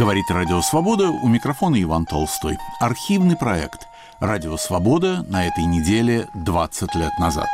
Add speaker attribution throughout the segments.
Speaker 1: Говорит Радио Свобода, у микрофона Иван Толстой. Архивный проект «Радио Свобода» на этой неделе 20 лет назад.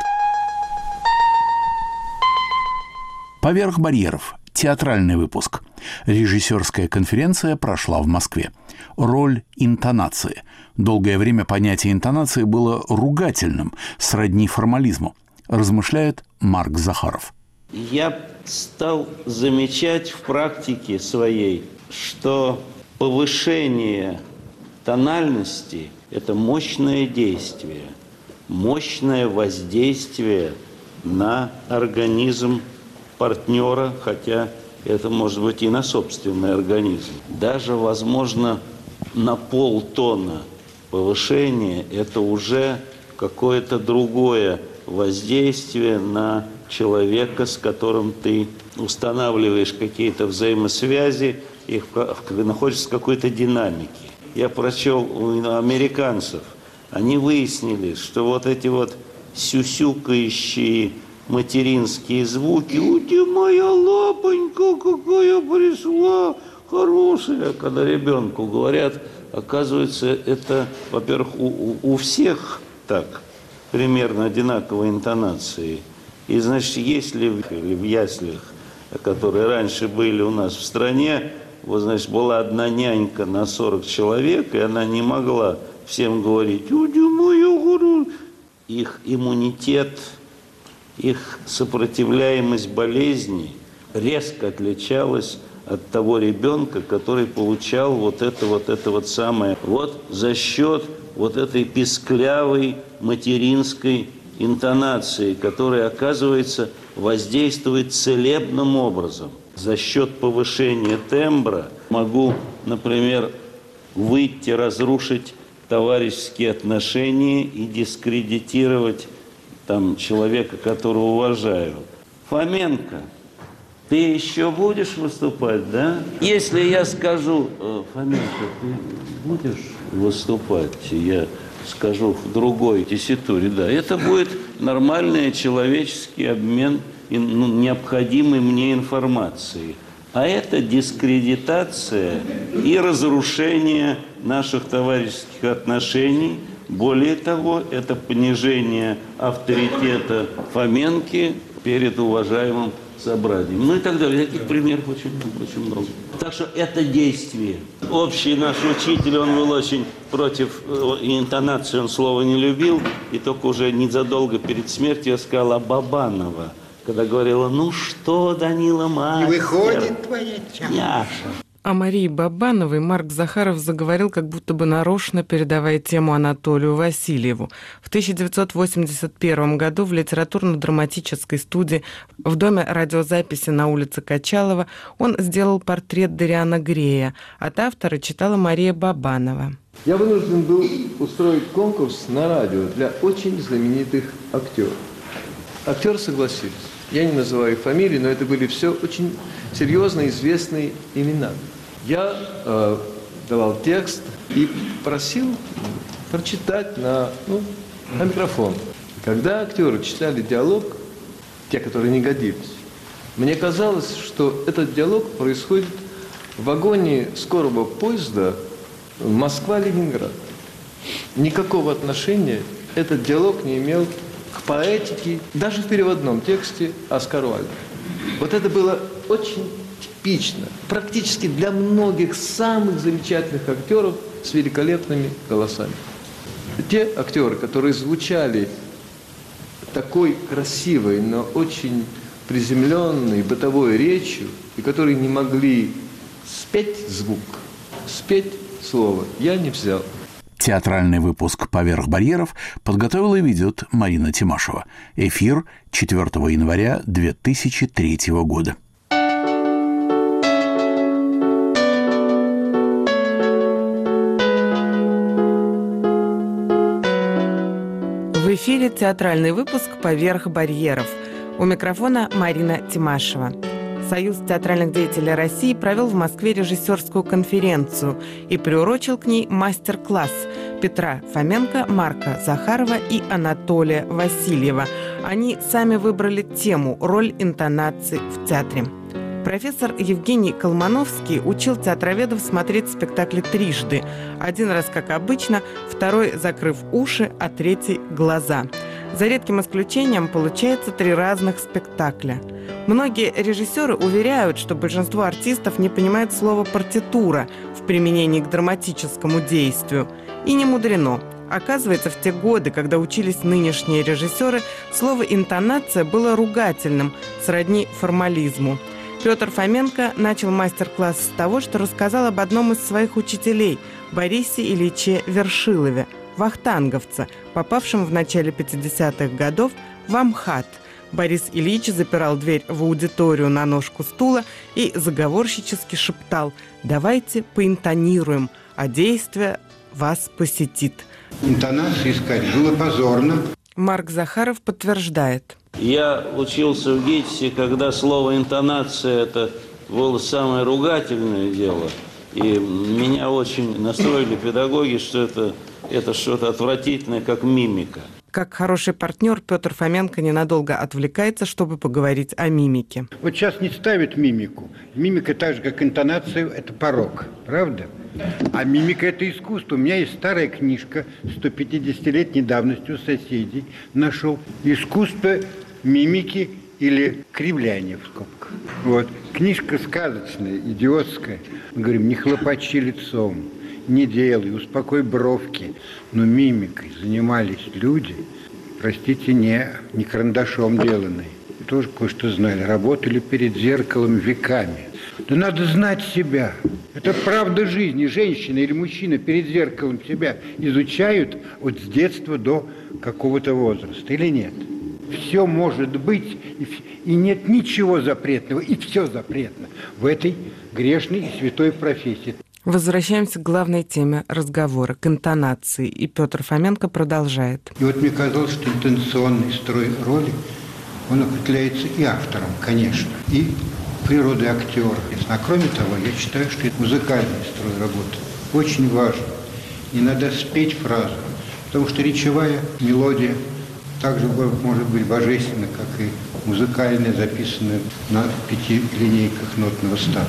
Speaker 1: «Поверх барьеров» – театральный выпуск. Режиссерская конференция прошла в Москве. Роль интонации. Долгое время понятие интонации было ругательным, сродни формализму, размышляет Марк Захаров.
Speaker 2: Я стал замечать в практике своей, что повышение тональности – это мощное действие, мощное воздействие на организм партнера, хотя это может быть и на собственный организм. Даже, возможно, на полтона повышение – это уже какое-то другое воздействие на человека, с которым ты устанавливаешь какие-то взаимосвязи, их находишься в какой-то динамике. Я прочел у американцев, они выяснили, что вот эти вот сюсюкающие материнские звуки. «У ты моя лапонька, какая пришла, хорошая!» Когда ребенку говорят, оказывается, это, во-первых, у, у всех так, примерно одинаковой интонации. И, значит, если в, в яслях, которые раньше были у нас в стране, вот, значит, была одна нянька на 40 человек, и она не могла всем говорить! Их иммунитет – их сопротивляемость болезни резко отличалась от того ребенка, который получал вот это вот это вот самое. Вот за счет вот этой писклявой материнской интонации, которая, оказывается, воздействует целебным образом. За счет повышения тембра могу, например, выйти, разрушить товарищеские отношения и дискредитировать там человека, которого уважаю. Фоменко, ты еще будешь выступать, да? Если я скажу, «Э, Фоменко, ты будешь выступать, я скажу в другой тесситуре, да, это будет нормальный человеческий обмен ну, необходимой мне информацией. А это дискредитация и разрушение наших товарищеских отношений – более того, это понижение авторитета Фоменки перед уважаемым собранием. Ну и так далее. Таких примеров очень, очень много. Так что это действие. Общий наш учитель, он был очень против э, интонации, он слова не любил. И только уже незадолго перед смертью я сказала Бабанова, когда говорила, ну что, Данила Мастер?
Speaker 3: Выходит твоя
Speaker 4: чаша. О Марии Бабановой Марк Захаров заговорил, как будто бы нарочно передавая тему Анатолию Васильеву. В 1981 году в литературно-драматической студии в доме радиозаписи на улице Качалова он сделал портрет Дариана Грея. От автора читала Мария Бабанова.
Speaker 5: Я вынужден был устроить конкурс на радио для очень знаменитых актеров. Актеры согласились. Я не называю фамилии, но это были все очень серьезно известные имена. Я э, давал текст и просил прочитать на, ну, на микрофон. Когда актеры читали диалог, те, которые не годились, мне казалось, что этот диалог происходит в вагоне скорого поезда Москва-Ленинград. Никакого отношения этот диалог не имел к поэтике, даже в переводном тексте Оскару Альберту. Вот это было очень типично, практически для многих самых замечательных актеров с великолепными голосами. Те актеры, которые звучали такой красивой, но очень приземленной бытовой речью, и которые не могли спеть звук, спеть слово, я не взял.
Speaker 1: Театральный выпуск «Поверх барьеров» подготовила и ведет Марина Тимашева. Эфир 4 января 2003 года.
Speaker 4: В эфире театральный выпуск «Поверх барьеров». У микрофона Марина Тимашева. Союз театральных деятелей России провел в Москве режиссерскую конференцию и приурочил к ней мастер-класс Петра Фоменко, Марка Захарова и Анатолия Васильева. Они сами выбрали тему «Роль интонации в театре». Профессор Евгений Колмановский учил театроведов смотреть спектакли трижды. Один раз, как обычно, второй закрыв уши, а третий – глаза. За редким исключением получается три разных спектакля. Многие режиссеры уверяют, что большинство артистов не понимает слово «партитура» в применении к драматическому действию. И не мудрено. Оказывается, в те годы, когда учились нынешние режиссеры, слово «интонация» было ругательным, сродни формализму. Петр Фоменко начал мастер-класс с того, что рассказал об одном из своих учителей – Борисе Ильиче Вершилове, вахтанговца, попавшем в начале 50-х годов в Амхат. Борис Ильич запирал дверь в аудиторию на ножку стула и заговорщически шептал «Давайте поинтонируем, а действие вас посетит».
Speaker 3: Интонацию искать было позорно.
Speaker 4: Марк Захаров подтверждает.
Speaker 2: Я учился в ГИТИСе, когда слово «интонация» это было самое ругательное дело. И меня очень настроили педагоги, что это, это что-то отвратительное, как мимика.
Speaker 4: Как хороший партнер, Петр Фоменко ненадолго отвлекается, чтобы поговорить о мимике.
Speaker 3: Вот сейчас не ставят мимику. Мимика так же, как интонация, это порог. Правда? А мимика – это искусство. У меня есть старая книжка 150-летней давности у соседей. Нашел искусство мимики или кривляния в скобках. Вот. Книжка сказочная, идиотская. Мы говорим, не хлопачи лицом, не делай, успокой бровки. Но мимикой занимались люди, простите, не, не карандашом деланные. Тоже кое-что знали. Работали перед зеркалом веками. Да надо знать себя. Это правда жизни. Женщина или мужчина перед зеркалом себя изучают от с детства до какого-то возраста. Или нет? Все может быть, и нет ничего запретного, и все запретно в этой грешной и святой профессии.
Speaker 4: Возвращаемся к главной теме разговора, к интонации. И Петр Фоменко продолжает.
Speaker 3: И вот мне казалось, что интенционный строй роли, он определяется и автором, конечно, и природой актера. А кроме того, я считаю, что это музыкальный строй работы очень важен. И надо спеть фразу, потому что речевая мелодия также может быть божественна, как и музыкальная, записанная на пяти линейках нотного стана.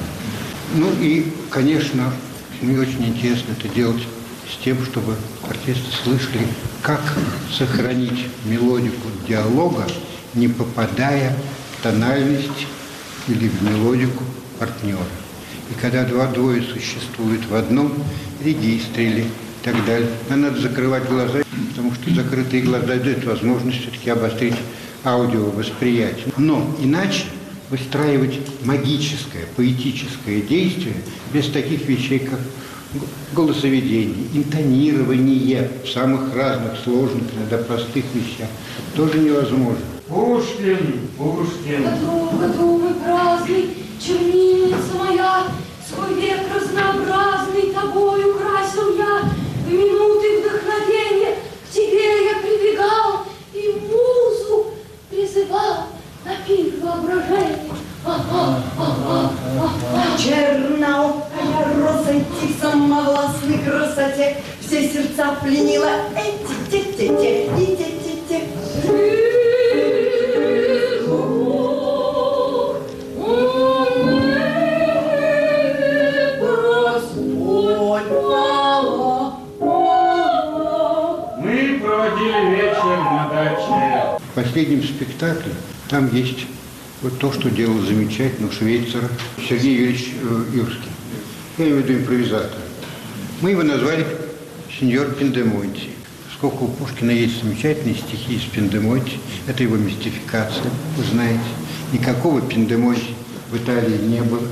Speaker 3: Ну и, конечно, мне очень интересно это делать с тем, чтобы артисты слышали, как сохранить мелодику диалога, не попадая в тональность или в мелодику партнера. И когда два двое существуют в одном регистре или так далее, нам надо закрывать глаза, потому что закрытые глаза дают возможность все-таки обострить аудиовосприятие. Но иначе выстраивать магическое, поэтическое действие без таких вещей, как голосоведение, интонирование в самых разных, сложных, иногда простых вещах, тоже невозможно.
Speaker 6: Пушкин, Пушкин.
Speaker 7: Готов, готовый, праздный, чернильница моя, свой век разнообразный тобой украсил минуты вдохновения к тебе я прибегал и музу призывал на пир воображения.
Speaker 8: Черноокая роза идти в самовластной красоте. Все сердца пленила эти-те-те-те и
Speaker 3: последнем спектакле там есть вот то, что делал замечательно Швейцара Сергей Юрьевич э, Юрский. Я имею в виду импровизатора. Мы его назвали сеньор Пендемонти. Сколько у Пушкина есть замечательные стихи из Пендемонти. Это его мистификация, вы знаете. Никакого Пендемонти в Италии не было.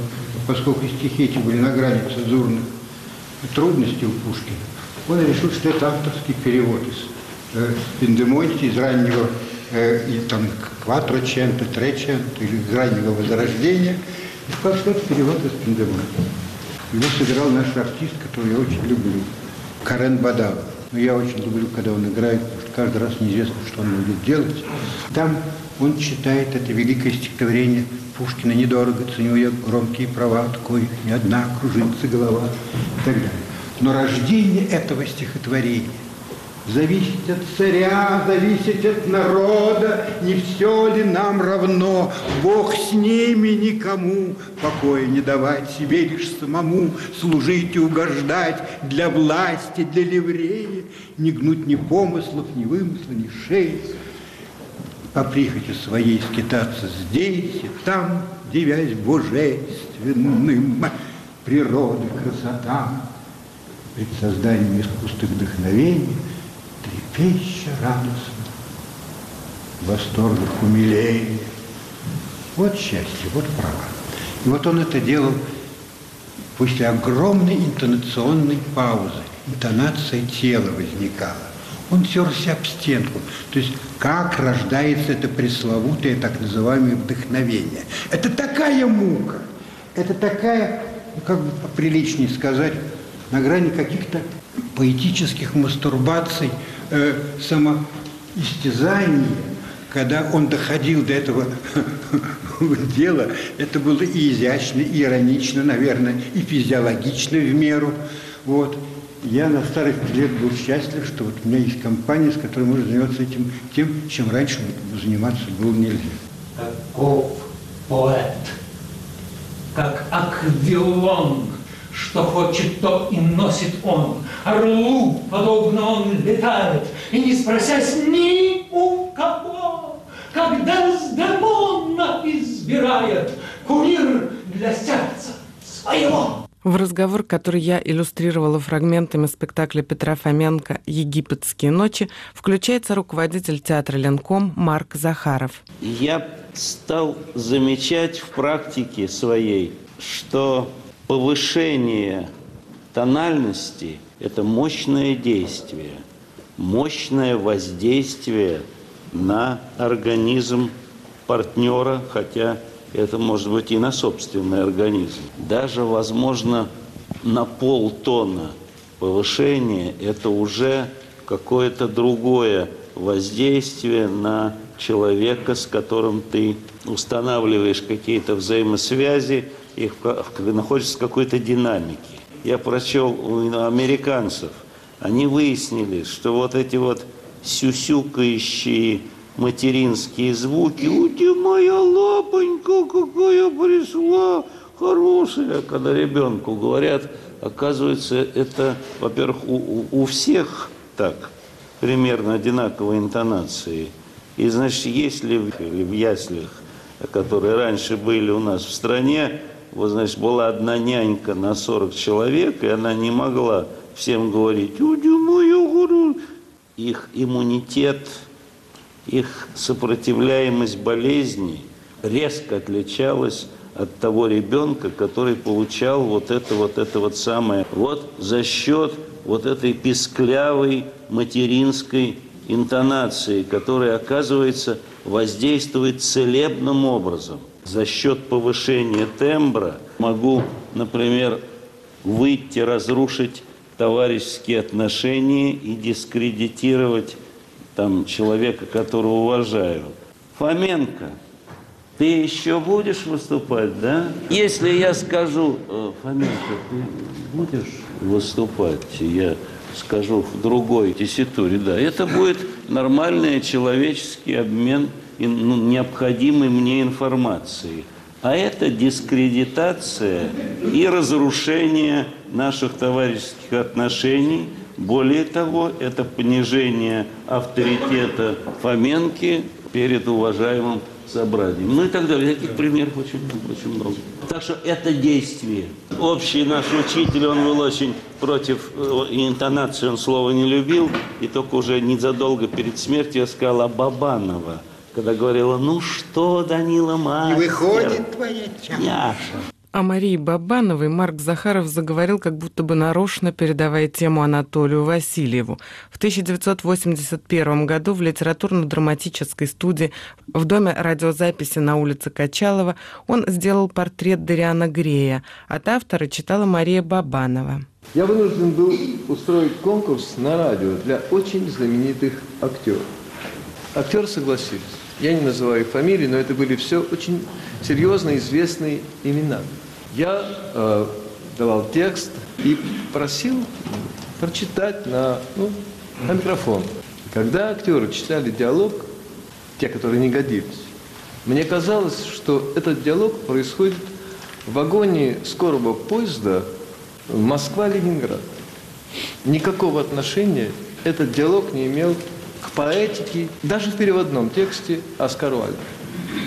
Speaker 3: Поскольку стихи эти были на грани цензурных трудностей у Пушкина, он решил, что это авторский перевод из э, Пендемонти, из раннего и там Кватроченто, Треченто или раннего Возрождения. И это перевод из Пендемонти. Его сыграл наш артист, которого я очень люблю, Карен Бадал. Но я очень люблю, когда он играет, потому что каждый раз неизвестно, что он будет делать. Там он читает это великое стихотворение Пушкина «Недорого ценю я громкие права, коих ни одна кружится голова» и так далее. Но рождение этого стихотворения Зависеть от царя, зависеть от народа, не все ли нам равно? Бог с ними никому покоя не давать, себе лишь самому служить и угождать для власти, для ливреи, не гнуть ни помыслов, ни вымысла, ни шеи, по прихоти своей скитаться здесь и там, девясь божественным, природы красота, пред созданием искусства вдохновения – трепеща радостно, в восторгах умиления. Вот счастье, вот право. И вот он это делал после огромной интонационной паузы. Интонация тела возникала. Он терся об стенку. То есть как рождается это пресловутое так называемое вдохновение. Это такая мука, это такая, ну, как бы приличнее сказать, на грани каких-то поэтических мастурбаций – э, самоистязание, когда он доходил до этого дела, это было и изящно, и иронично, наверное, и физиологично в меру. Вот. Я на старых лет был счастлив, что вот у меня есть компания, с которой можно заниматься этим тем, чем раньше заниматься было нельзя.
Speaker 9: Таков поэт, как Аквилон, что хочет, то и носит он. Орлу, подобно он, летает, и не спросясь ни у кого, когда Дездемона избирает кумир для сердца своего.
Speaker 4: В разговор, который я иллюстрировала фрагментами спектакля Петра Фоменко «Египетские ночи», включается руководитель театра «Ленком» Марк Захаров.
Speaker 2: Я стал замечать в практике своей, что повышение тональности – это мощное действие, мощное воздействие на организм партнера, хотя это может быть и на собственный организм. Даже, возможно, на полтона повышение – это уже какое-то другое воздействие на человека, с которым ты устанавливаешь какие-то взаимосвязи, их находятся в какой-то динамике. Я прочел у американцев, они выяснили, что вот эти вот сюсюкающие материнские звуки, «У ты моя лапонька, какая пришла, хорошая», когда ребенку говорят, оказывается, это, во-первых, у, у всех так, примерно одинаковые интонации. И, значит, если в, в яслях, которые раньше были у нас в стране, вот, значит, была одна нянька на 40 человек, и она не могла всем говорить, их иммунитет, их сопротивляемость болезни резко отличалась от того ребенка, который получал вот это вот это вот самое. Вот за счет вот этой писклявой материнской интонации, которая, оказывается, воздействует целебным образом – за счет повышения тембра могу, например, выйти, разрушить товарищеские отношения и дискредитировать там человека, которого уважаю. Фоменко, ты еще будешь выступать, да? Если я скажу, «Э, Фоменко, ты будешь выступать, я скажу в другой тесситуре, да, это будет нормальный человеческий обмен ну, необходимой мне информации. А это дискредитация и разрушение наших товарищеских отношений. Более того, это понижение авторитета Фоменки перед уважаемым собранием. Ну и так далее. Таких примеров очень, очень много. Так что это действие. Общий наш учитель, он был очень против э, интонации, он слова не любил. И только уже незадолго перед смертью я сказал о Бабанова – когда говорила, ну что, Данила мастер?
Speaker 3: И выходит твоя
Speaker 2: Яша.
Speaker 4: О Марии Бабановой Марк Захаров заговорил, как будто бы нарочно передавая тему Анатолию Васильеву. В 1981 году в литературно-драматической студии в Доме радиозаписи на улице Качалова он сделал портрет Дариана Грея. От автора читала Мария Бабанова.
Speaker 5: Я вынужден был устроить конкурс на радио для очень знаменитых актеров. Актеры согласились. Я не называю их фамилии, но это были все очень серьезные, известные имена. Я э, давал текст и просил прочитать на ну, а микрофон. Когда актеры читали диалог, те, которые не годились, мне казалось, что этот диалог происходит в вагоне скорого поезда Москва-Ленинград. Никакого отношения этот диалог не имел к поэтике, даже в переводном тексте Оскар Вальда.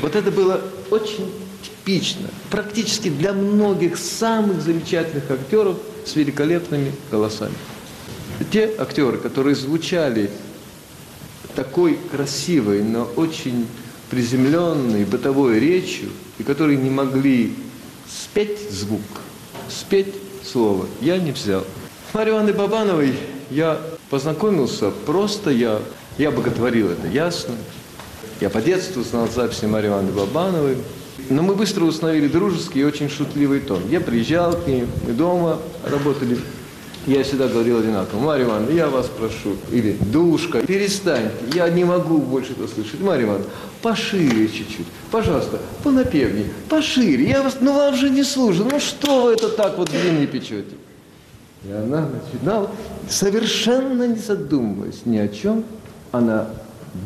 Speaker 5: Вот это было очень типично, практически для многих самых замечательных актеров с великолепными голосами. Те актеры, которые звучали такой красивой, но очень приземленной бытовой речью, и которые не могли спеть звук, спеть слово, я не взял. Марьей Ивановной Бабановой я познакомился просто, я, я боготворил это, ясно. Я по детству знал записи Марьи Ивановны Бабановой, но мы быстро установили дружеский и очень шутливый тон. Я приезжал к ним, мы дома работали я всегда говорил одинаково. Марья Ивановна, я вас прошу. Или Душка, перестаньте. Я не могу больше это слышать. Марья Ивановна, пошире чуть-чуть. Пожалуйста, понапевнее, пошире. Я вас, ну вам же не слушаю. Ну что вы это так вот длинно печете? И она начинала, совершенно не задумываясь ни о чем, она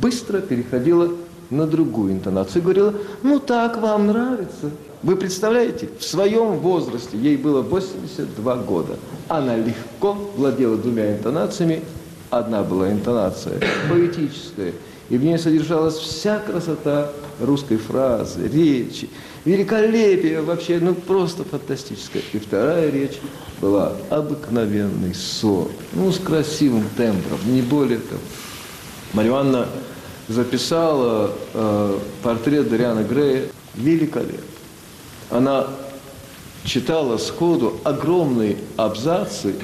Speaker 5: быстро переходила на другую интонацию и говорила, ну так вам нравится. Вы представляете, в своем возрасте, ей было 82 года, она легко владела двумя интонациями. Одна была интонация поэтическая, и в ней содержалась вся красота русской фразы, речи, великолепие вообще, ну просто фантастическое. И вторая речь была обыкновенный ссор, ну с красивым тембром, не более того. Марья Ивановна записала э, портрет Дариана Грея великолепно. Она читала сходу огромные абзацы.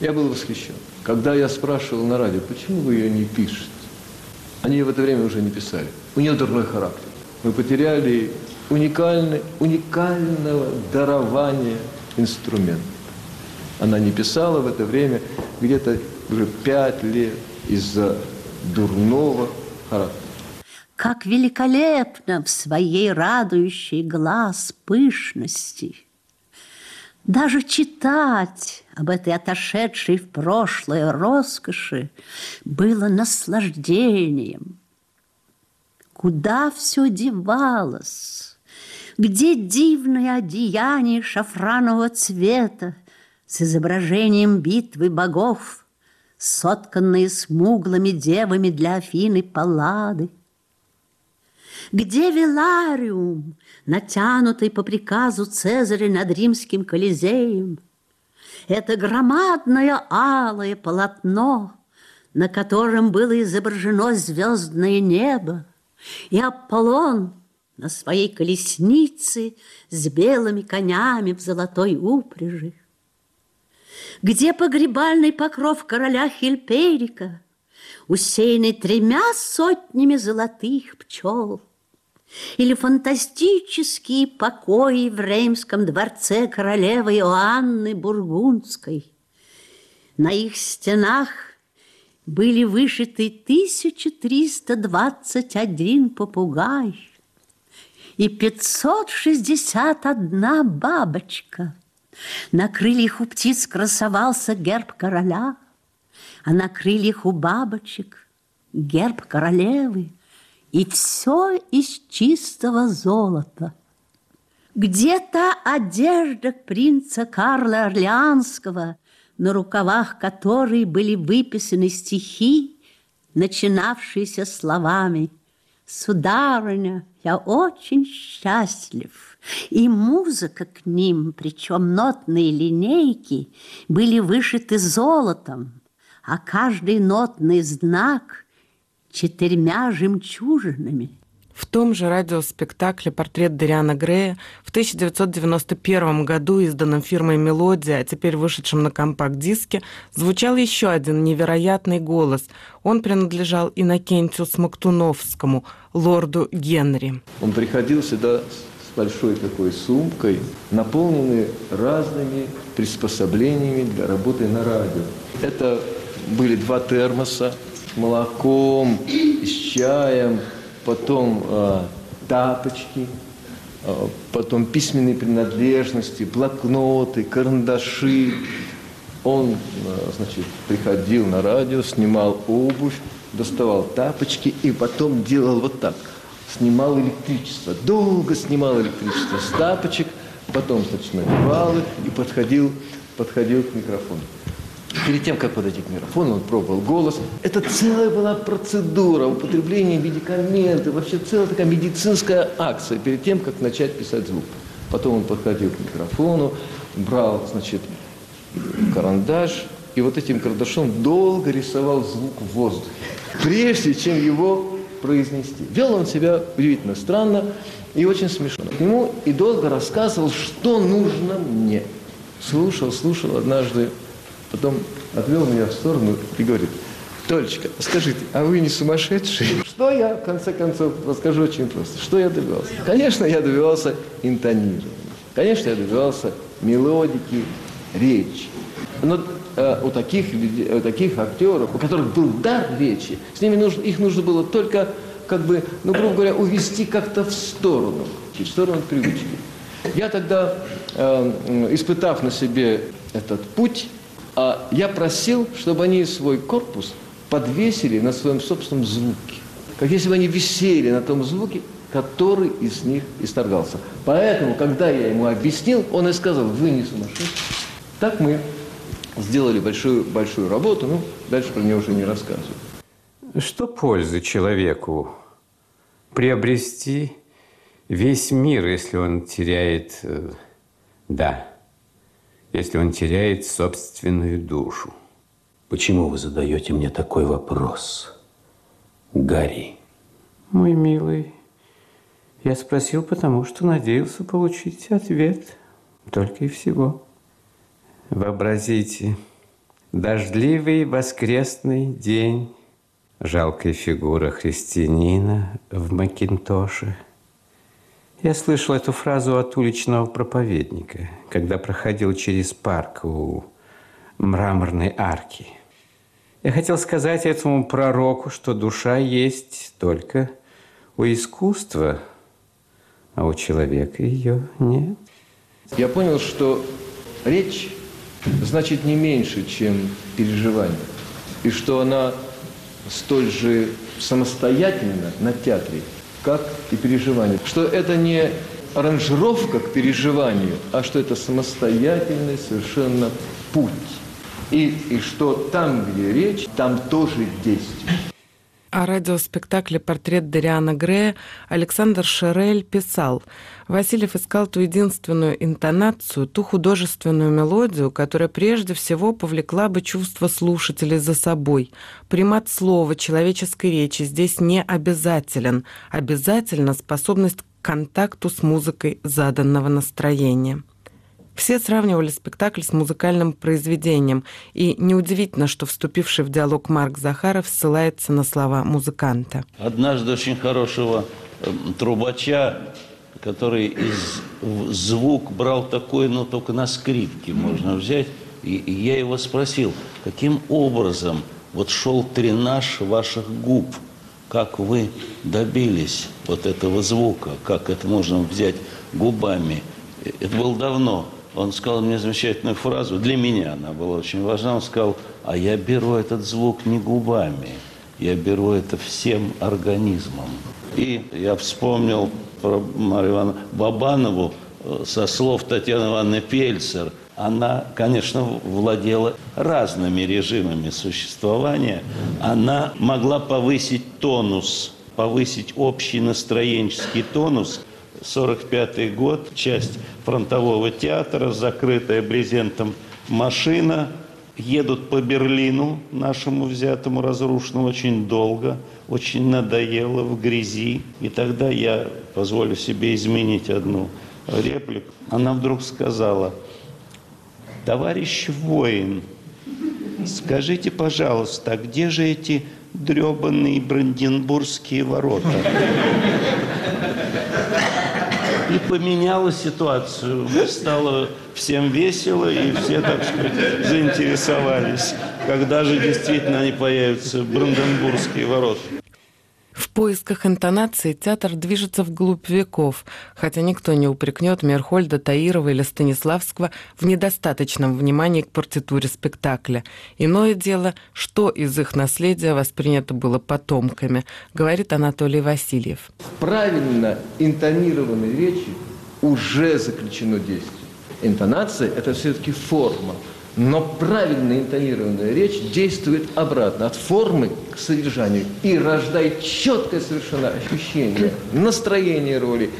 Speaker 5: Я был восхищен. Когда я спрашивал на радио, почему вы ее не пишете, они в это время уже не писали. У нее дурной характер. Мы потеряли уникальный, уникального дарования инструмента. Она не писала в это время где-то уже пять лет из-за дурного характера
Speaker 10: как великолепно в своей радующей глаз пышности. Даже читать об этой отошедшей в прошлое роскоши было наслаждением. Куда все девалось? Где дивное одеяние шафранового цвета с изображением битвы богов, сотканные смуглыми девами для Афины Паллады? Где Велариум, натянутый по приказу Цезаря над римским Колизеем? Это громадное алое полотно, на котором было изображено звездное небо, и Аполлон на своей колеснице с белыми конями в золотой упряжи. Где погребальный покров короля Хильперика, усеянный тремя сотнями золотых пчел? или фантастические покои в Реймском дворце королевы Иоанны Бургундской. На их стенах были вышиты 1321 попугай и 561 бабочка. На крыльях у птиц красовался герб короля, а на крыльях у бабочек герб королевы – и все из чистого золота. Где-то одежда принца Карла Орлеанского, на рукавах которой были выписаны стихи, начинавшиеся словами «Сударыня, я очень счастлив». И музыка к ним, причем нотные линейки, были вышиты золотом, а каждый нотный знак четырьмя жемчужинами.
Speaker 4: В том же радиоспектакле «Портрет Дариана Грея» в 1991 году, изданном фирмой «Мелодия», а теперь вышедшем на компакт-диске, звучал еще один невероятный голос. Он принадлежал Иннокентию Смоктуновскому, лорду Генри.
Speaker 5: Он приходил сюда с большой такой сумкой, наполненной разными приспособлениями для работы на радио. Это были два термоса, молоком, с чаем, потом э, тапочки, э, потом письменные принадлежности, блокноты, карандаши. Он, э, значит, приходил на радио, снимал обувь, доставал тапочки и потом делал вот так. Снимал электричество, долго снимал электричество с тапочек, потом, значит, надевал их и подходил, подходил к микрофону. Перед тем, как подойти к микрофону, он пробовал голос. Это целая была процедура употребления медикаментов, вообще целая такая медицинская акция перед тем, как начать писать звук. Потом он подходил к микрофону, брал, значит, карандаш, и вот этим карандашом долго рисовал звук в воздухе, прежде чем его произнести. Вел он себя удивительно странно и очень смешно. К нему и долго рассказывал, что нужно мне. Слушал, слушал однажды Потом отвел меня в сторону и говорит, Толечка, скажите, а вы не сумасшедший? Что я, в конце концов, расскажу очень просто. Что я добивался? Конечно, я добивался интонирования. Конечно, я добивался мелодики, речи. Но э, у, таких у таких актеров, у которых был дар речи, с ними нужно, их нужно было только, как бы, ну, грубо говоря, увести как-то в сторону, в сторону привычки. Я тогда, э, испытав на себе этот путь, а я просил, чтобы они свой корпус подвесили на своем собственном звуке. Как если бы они висели на том звуке, который из них исторгался. Поэтому, когда я ему объяснил, он и сказал, вы не сумасшедший. Так мы сделали большую, большую работу, ну, дальше про нее уже не рассказываю.
Speaker 11: Что пользы человеку приобрести весь мир, если он теряет, э, да, если он теряет собственную душу.
Speaker 1: Почему вы задаете мне такой вопрос, Гарри?
Speaker 11: Мой милый, я спросил, потому что надеялся получить ответ. Только и всего. Вообразите, дождливый воскресный день, жалкая фигура христианина в Макинтоше – я слышал эту фразу от уличного проповедника, когда проходил через парк у мраморной арки. Я хотел сказать этому пророку, что душа есть только у искусства, а у человека ее нет.
Speaker 5: Я понял, что речь значит не меньше, чем переживание, и что она столь же самостоятельна на театре, как и переживание. Что это не аранжировка к переживанию, а что это самостоятельный совершенно путь. И, и что там, где речь, там тоже действие.
Speaker 4: О радиоспектакле «Портрет Дариана Грея» Александр Шерель писал, Васильев искал ту единственную интонацию, ту художественную мелодию, которая прежде всего повлекла бы чувство слушателей за собой. Примат слова, человеческой речи здесь не обязателен. Обязательно способность к контакту с музыкой заданного настроения. Все сравнивали спектакль с музыкальным произведением, и неудивительно, что вступивший в диалог Марк Захаров ссылается на слова музыканта.
Speaker 2: Однажды очень хорошего эм, трубача, который из звук брал такой, но только на скрипке можно взять, и, и я его спросил, каким образом вот шел тренаж ваших губ, как вы добились вот этого звука, как это можно взять губами. Это было давно. Он сказал мне замечательную фразу, для меня она была очень важна, он сказал, а я беру этот звук не губами, я беру это всем организмом. И я вспомнил про Марию Ивановну Бабанову э, со слов Татьяны Ивановны Пельцер. Она, конечно, владела разными режимами существования. Она могла повысить тонус, повысить общий настроенческий тонус – 45 год, часть фронтового театра, закрытая брезентом машина. Едут по Берлину, нашему взятому, разрушенному, очень долго, очень надоело в грязи. И тогда я позволю себе изменить одну реплику. Она вдруг сказала, товарищ воин, скажите, пожалуйста, где же эти дребанные бранденбургские ворота? Поменяла ситуацию. Стало всем весело, и все, так сказать, заинтересовались, когда же действительно они появятся, Бранденбургские ворота.
Speaker 4: В поисках интонации театр движется вглубь веков, хотя никто не упрекнет Мерхольда, Таирова или Станиславского в недостаточном внимании к партитуре спектакля. Иное дело, что из их наследия воспринято было потомками, говорит Анатолий Васильев.
Speaker 5: Правильно интонированной речи уже заключено действие. Интонация – это все-таки форма – но правильно интонированная речь действует обратно, от формы к содержанию, и рождает четкое совершенно ощущение, настроение роли,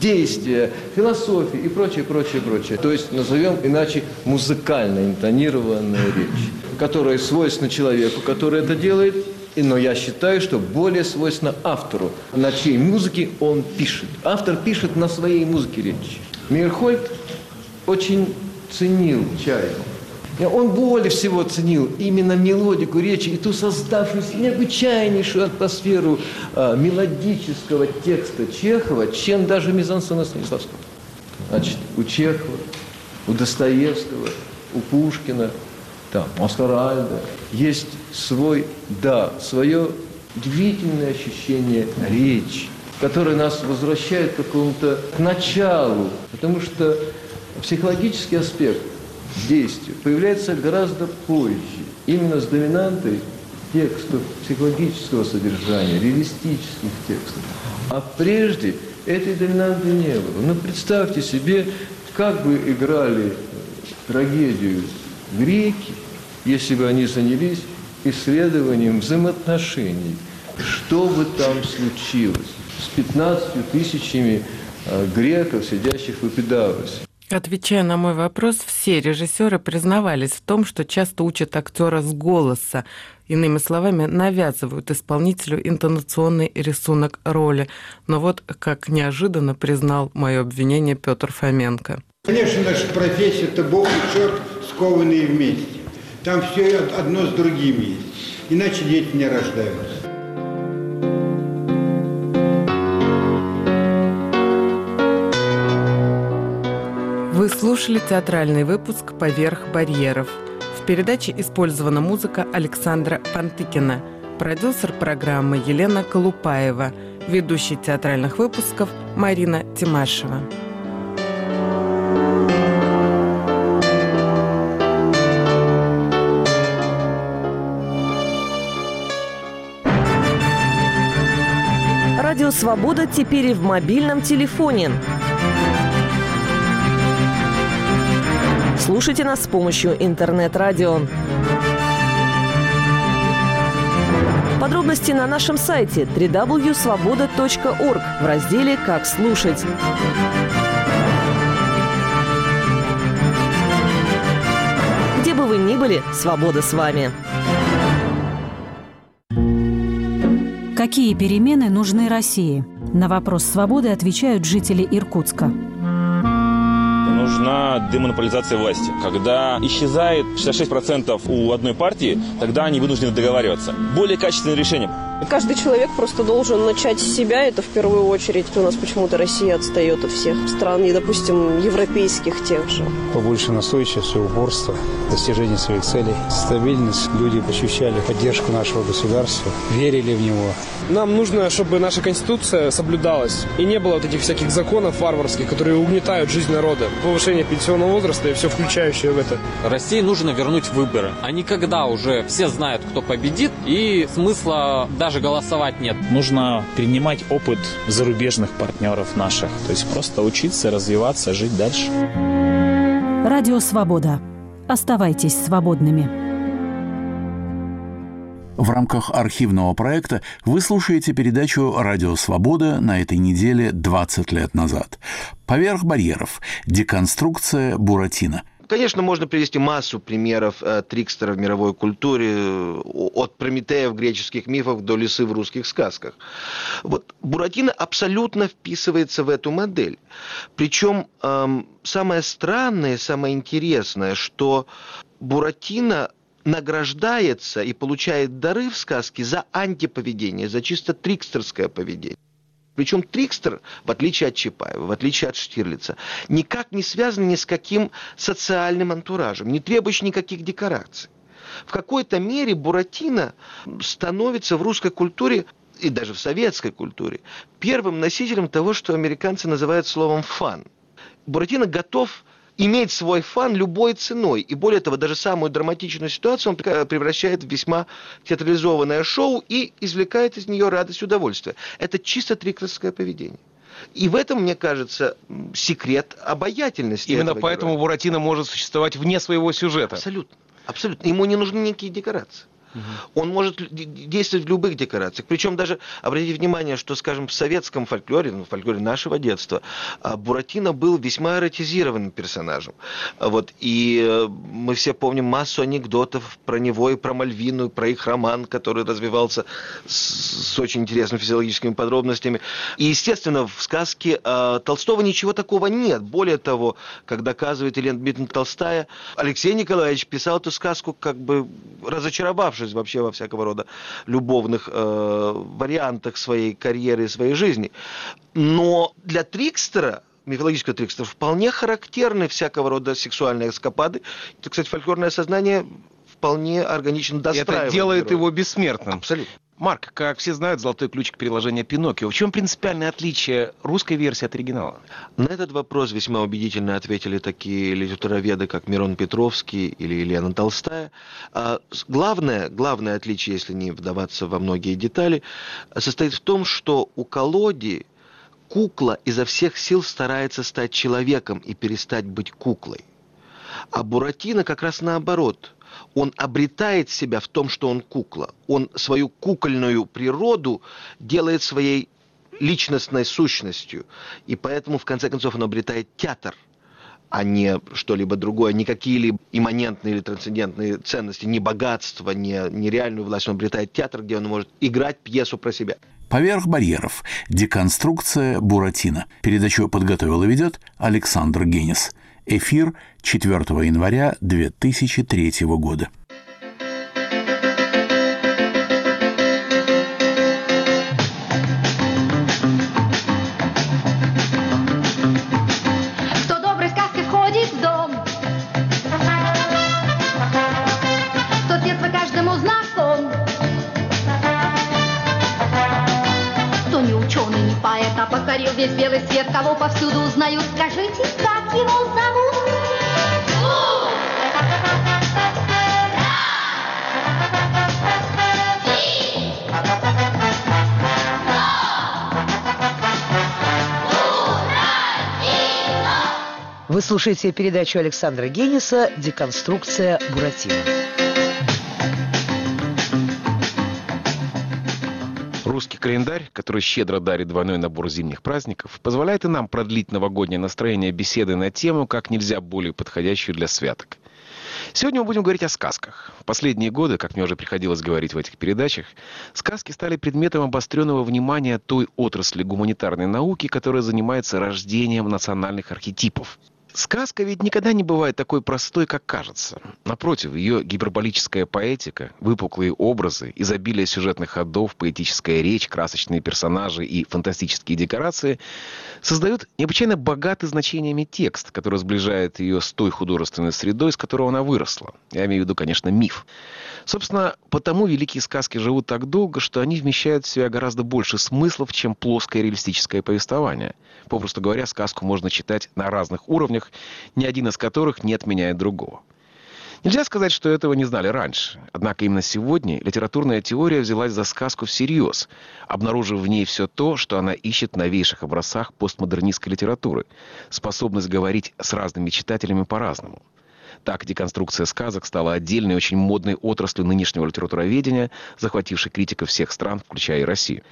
Speaker 5: действия, философии и прочее, прочее, прочее. То есть назовем иначе музыкально интонированная речь, которая свойственна человеку, который это делает, но я считаю, что более свойственно автору, на чьей музыке он пишет. Автор пишет на своей музыке речь. Мирхольд очень ценил Чайку. Он более всего ценил именно мелодику речи и ту создавшуюся необычайнейшую атмосферу э, мелодического текста Чехова, чем даже мизансона Станиславского. Значит, у Чехова, у Достоевского, у Пушкина, там, у Оскара есть свой, да, свое удивительное ощущение речи, которое нас возвращает к какому-то к началу, потому что психологический аспект – действию появляется гораздо позже, именно с доминантой текстов психологического содержания, реалистических текстов. А прежде этой доминанты не было. Но ну, представьте себе, как бы играли трагедию греки, если бы они занялись исследованием взаимоотношений. Что бы там случилось с 15 тысячами э, греков, сидящих в Эпидавросе?
Speaker 4: Отвечая на мой вопрос, все режиссеры признавались в том, что часто учат актера с голоса, иными словами, навязывают исполнителю интонационный рисунок роли. Но вот как неожиданно признал мое обвинение Петр Фоменко.
Speaker 3: Конечно, наша профессия – это Бог и черт, скованные вместе. Там все одно с другим есть. Иначе дети не рождаются.
Speaker 4: Слушали театральный выпуск «Поверх барьеров». В передаче использована музыка Александра Пантыкина, продюсер программы Елена Колупаева, ведущий театральных выпусков Марина Тимашева.
Speaker 12: Радио «Свобода» теперь и в мобильном телефоне – Слушайте нас с помощью интернет-радио. Подробности на нашем сайте www.svoboda.org в разделе «Как слушать». Где бы вы ни были, свобода с вами.
Speaker 13: Какие перемены нужны России? На вопрос свободы отвечают жители Иркутска
Speaker 14: нужна демонополизация власти. Когда исчезает 66% у одной партии, тогда они вынуждены договариваться. Более качественное решение.
Speaker 15: Каждый человек просто должен начать с себя, это в первую очередь. У нас почему-то Россия отстает от всех стран, и, допустим, европейских тех же.
Speaker 16: Побольше настойчивости, упорства, достижения своих целей, стабильность. Люди ощущали поддержку нашего государства, верили в него.
Speaker 17: Нам нужно, чтобы наша Конституция соблюдалась, и не было вот этих всяких законов варварских, которые угнетают жизнь народа. Повышение пенсионного возраста и все включающее в это.
Speaker 18: России нужно вернуть выборы. А не когда уже все знают, кто победит, и смысла даже даже голосовать нет.
Speaker 19: Нужно принимать опыт зарубежных партнеров наших. То есть просто учиться, развиваться, жить дальше.
Speaker 13: Радио «Свобода». Оставайтесь свободными.
Speaker 1: В рамках архивного проекта вы слушаете передачу «Радио Свобода» на этой неделе 20 лет назад. «Поверх барьеров. Деконструкция Буратино».
Speaker 20: Конечно, можно привести массу примеров э, трикстера в мировой культуре, э, от Прометея в греческих мифах до лисы в русских сказках. Вот Буратино абсолютно вписывается в эту модель. Причем эм, самое странное, самое интересное, что Буратино награждается и получает дары в сказке за антиповедение, за чисто трикстерское поведение. Причем Трикстер, в отличие от Чапаева, в отличие от Штирлица, никак не связан ни с каким социальным антуражем, не требующий никаких декораций. В какой-то мере Буратино становится в русской культуре и даже в советской культуре, первым носителем того, что американцы называют словом «фан». Буратино готов иметь свой фан любой ценой. И более того, даже самую драматичную ситуацию он превращает в весьма театрализованное шоу и извлекает из нее радость и удовольствие. Это чисто трикерское поведение. И в этом, мне кажется, секрет обаятельности.
Speaker 21: Именно поэтому героя. Буратино может существовать вне своего сюжета.
Speaker 20: Абсолютно. Абсолютно. Ему не нужны никакие декорации. Он может действовать в любых декорациях. Причем даже, обратите внимание, что, скажем, в советском фольклоре, ну, в фольклоре нашего детства, а, Буратино был весьма эротизированным персонажем. Вот, и э, мы все помним массу анекдотов про него и про Мальвину, и про их роман, который развивался с, с очень интересными физиологическими подробностями. И, естественно, в сказке э, Толстого ничего такого нет. Более того, как доказывает Елена Дмитриевна Толстая, Алексей Николаевич писал эту сказку как бы разочаровавшись разобравшись вообще во всякого рода любовных э, вариантах своей карьеры и своей жизни. Но для Трикстера мифологического трикстера вполне характерны всякого рода сексуальные эскапады. Это, кстати, фольклорное сознание вполне органично достраивает.
Speaker 21: Это делает героя. его бессмертным.
Speaker 20: Абсолютно.
Speaker 21: Марк, как все знают, золотой ключик переложения Пиноккио. В чем принципиальное отличие русской версии от оригинала?
Speaker 20: На этот вопрос весьма убедительно ответили такие литературоведы, как Мирон Петровский или Елена Толстая. А главное, главное отличие, если не вдаваться во многие детали, состоит в том, что у колоди кукла изо всех сил старается стать человеком и перестать быть куклой. А Буратино как раз наоборот – он обретает себя в том, что он кукла. Он свою кукольную природу делает своей личностной сущностью. И поэтому, в конце концов, он обретает театр, а не что-либо другое, не какие-либо имманентные или трансцендентные ценности, не богатство, не, не реальную власть. Он обретает театр, где он может играть пьесу про себя.
Speaker 1: Поверх барьеров. Деконструкция Буратино. Передачу подготовил и ведет Александр Генис. Эфир 4 января 2003 года.
Speaker 7: Покорил весь белый свет, кого повсюду узнают, скажите,
Speaker 22: Вы слушаете передачу Александра Гениса «Деконструкция Буратино».
Speaker 21: Русский календарь, который щедро дарит двойной набор зимних праздников, позволяет и нам продлить новогоднее настроение беседы на тему, как нельзя более подходящую для святок. Сегодня мы будем говорить о сказках. В последние годы, как мне уже приходилось говорить в этих передачах, сказки стали предметом обостренного внимания той отрасли гуманитарной науки, которая занимается рождением национальных архетипов. Сказка ведь никогда не бывает такой простой, как кажется. Напротив, ее гиперболическая поэтика, выпуклые образы, изобилие сюжетных ходов, поэтическая речь, красочные персонажи и фантастические декорации создают необычайно богатый значениями текст, который сближает ее с той художественной средой, с которой она выросла. Я имею в виду, конечно, миф. Собственно, потому великие сказки живут так долго, что они вмещают в себя гораздо больше смыслов, чем плоское реалистическое повествование. Попросту говоря, сказку можно читать на разных уровнях, ни один из которых не отменяет другого. Нельзя сказать, что этого не знали раньше. Однако именно сегодня литературная теория взялась за сказку всерьез, обнаружив в ней все то, что она ищет в новейших образцах постмодернистской литературы. Способность говорить с разными читателями по-разному – так, деконструкция сказок стала отдельной очень модной отраслью нынешнего литературоведения, захватившей критиков всех стран, включая и Россию.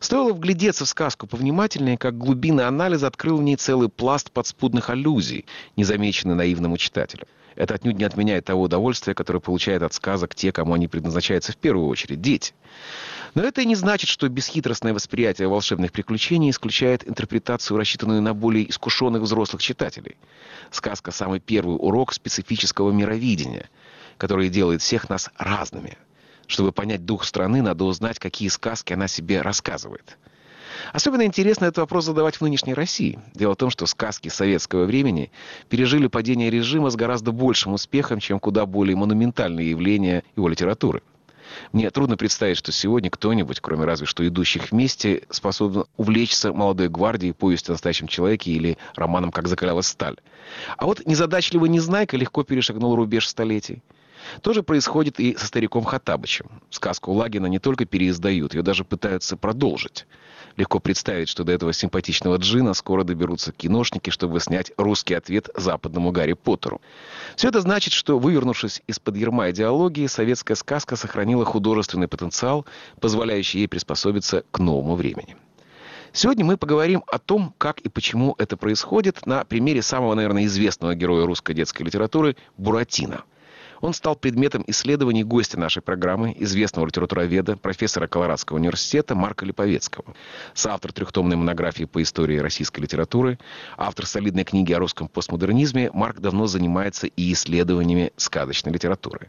Speaker 21: Стоило вглядеться в сказку повнимательнее, как глубина анализа открыл в ней целый пласт подспудных аллюзий, незамеченный наивному читателю. Это отнюдь не отменяет того удовольствия, которое получают от сказок те, кому они предназначаются в первую очередь – дети. Но это и не значит, что бесхитростное восприятие волшебных приключений исключает интерпретацию, рассчитанную на более искушенных взрослых читателей. Сказка – самый первый урок специфического мировидения, который делает всех нас разными. Чтобы понять дух страны, надо узнать, какие сказки она себе рассказывает. Особенно интересно этот вопрос задавать в нынешней России. Дело в том, что сказки советского времени пережили падение режима с гораздо большим успехом, чем куда более монументальные явления его литературы. Мне трудно представить, что сегодня кто-нибудь, кроме разве что идущих вместе, способен увлечься молодой гвардией, повестью о настоящем человеке или романом «Как закалялась сталь». А вот незадачливый Незнайка легко перешагнул рубеж столетий. То же происходит и со стариком Хатабычем. Сказку Лагина не только переиздают, ее даже пытаются продолжить. Легко представить, что до этого симпатичного джина скоро доберутся киношники, чтобы снять русский ответ западному Гарри Поттеру. Все это значит, что, вывернувшись из-под ерма идеологии, советская сказка сохранила художественный потенциал, позволяющий ей приспособиться к новому времени. Сегодня мы поговорим о том, как и почему это происходит на примере самого, наверное, известного героя русской детской литературы Буратино – он стал предметом исследований гостя нашей программы, известного литературоведа, профессора Колорадского университета Марка Липовецкого. Соавтор трехтомной монографии по истории российской литературы, автор солидной книги о русском постмодернизме, Марк давно занимается и исследованиями сказочной литературы.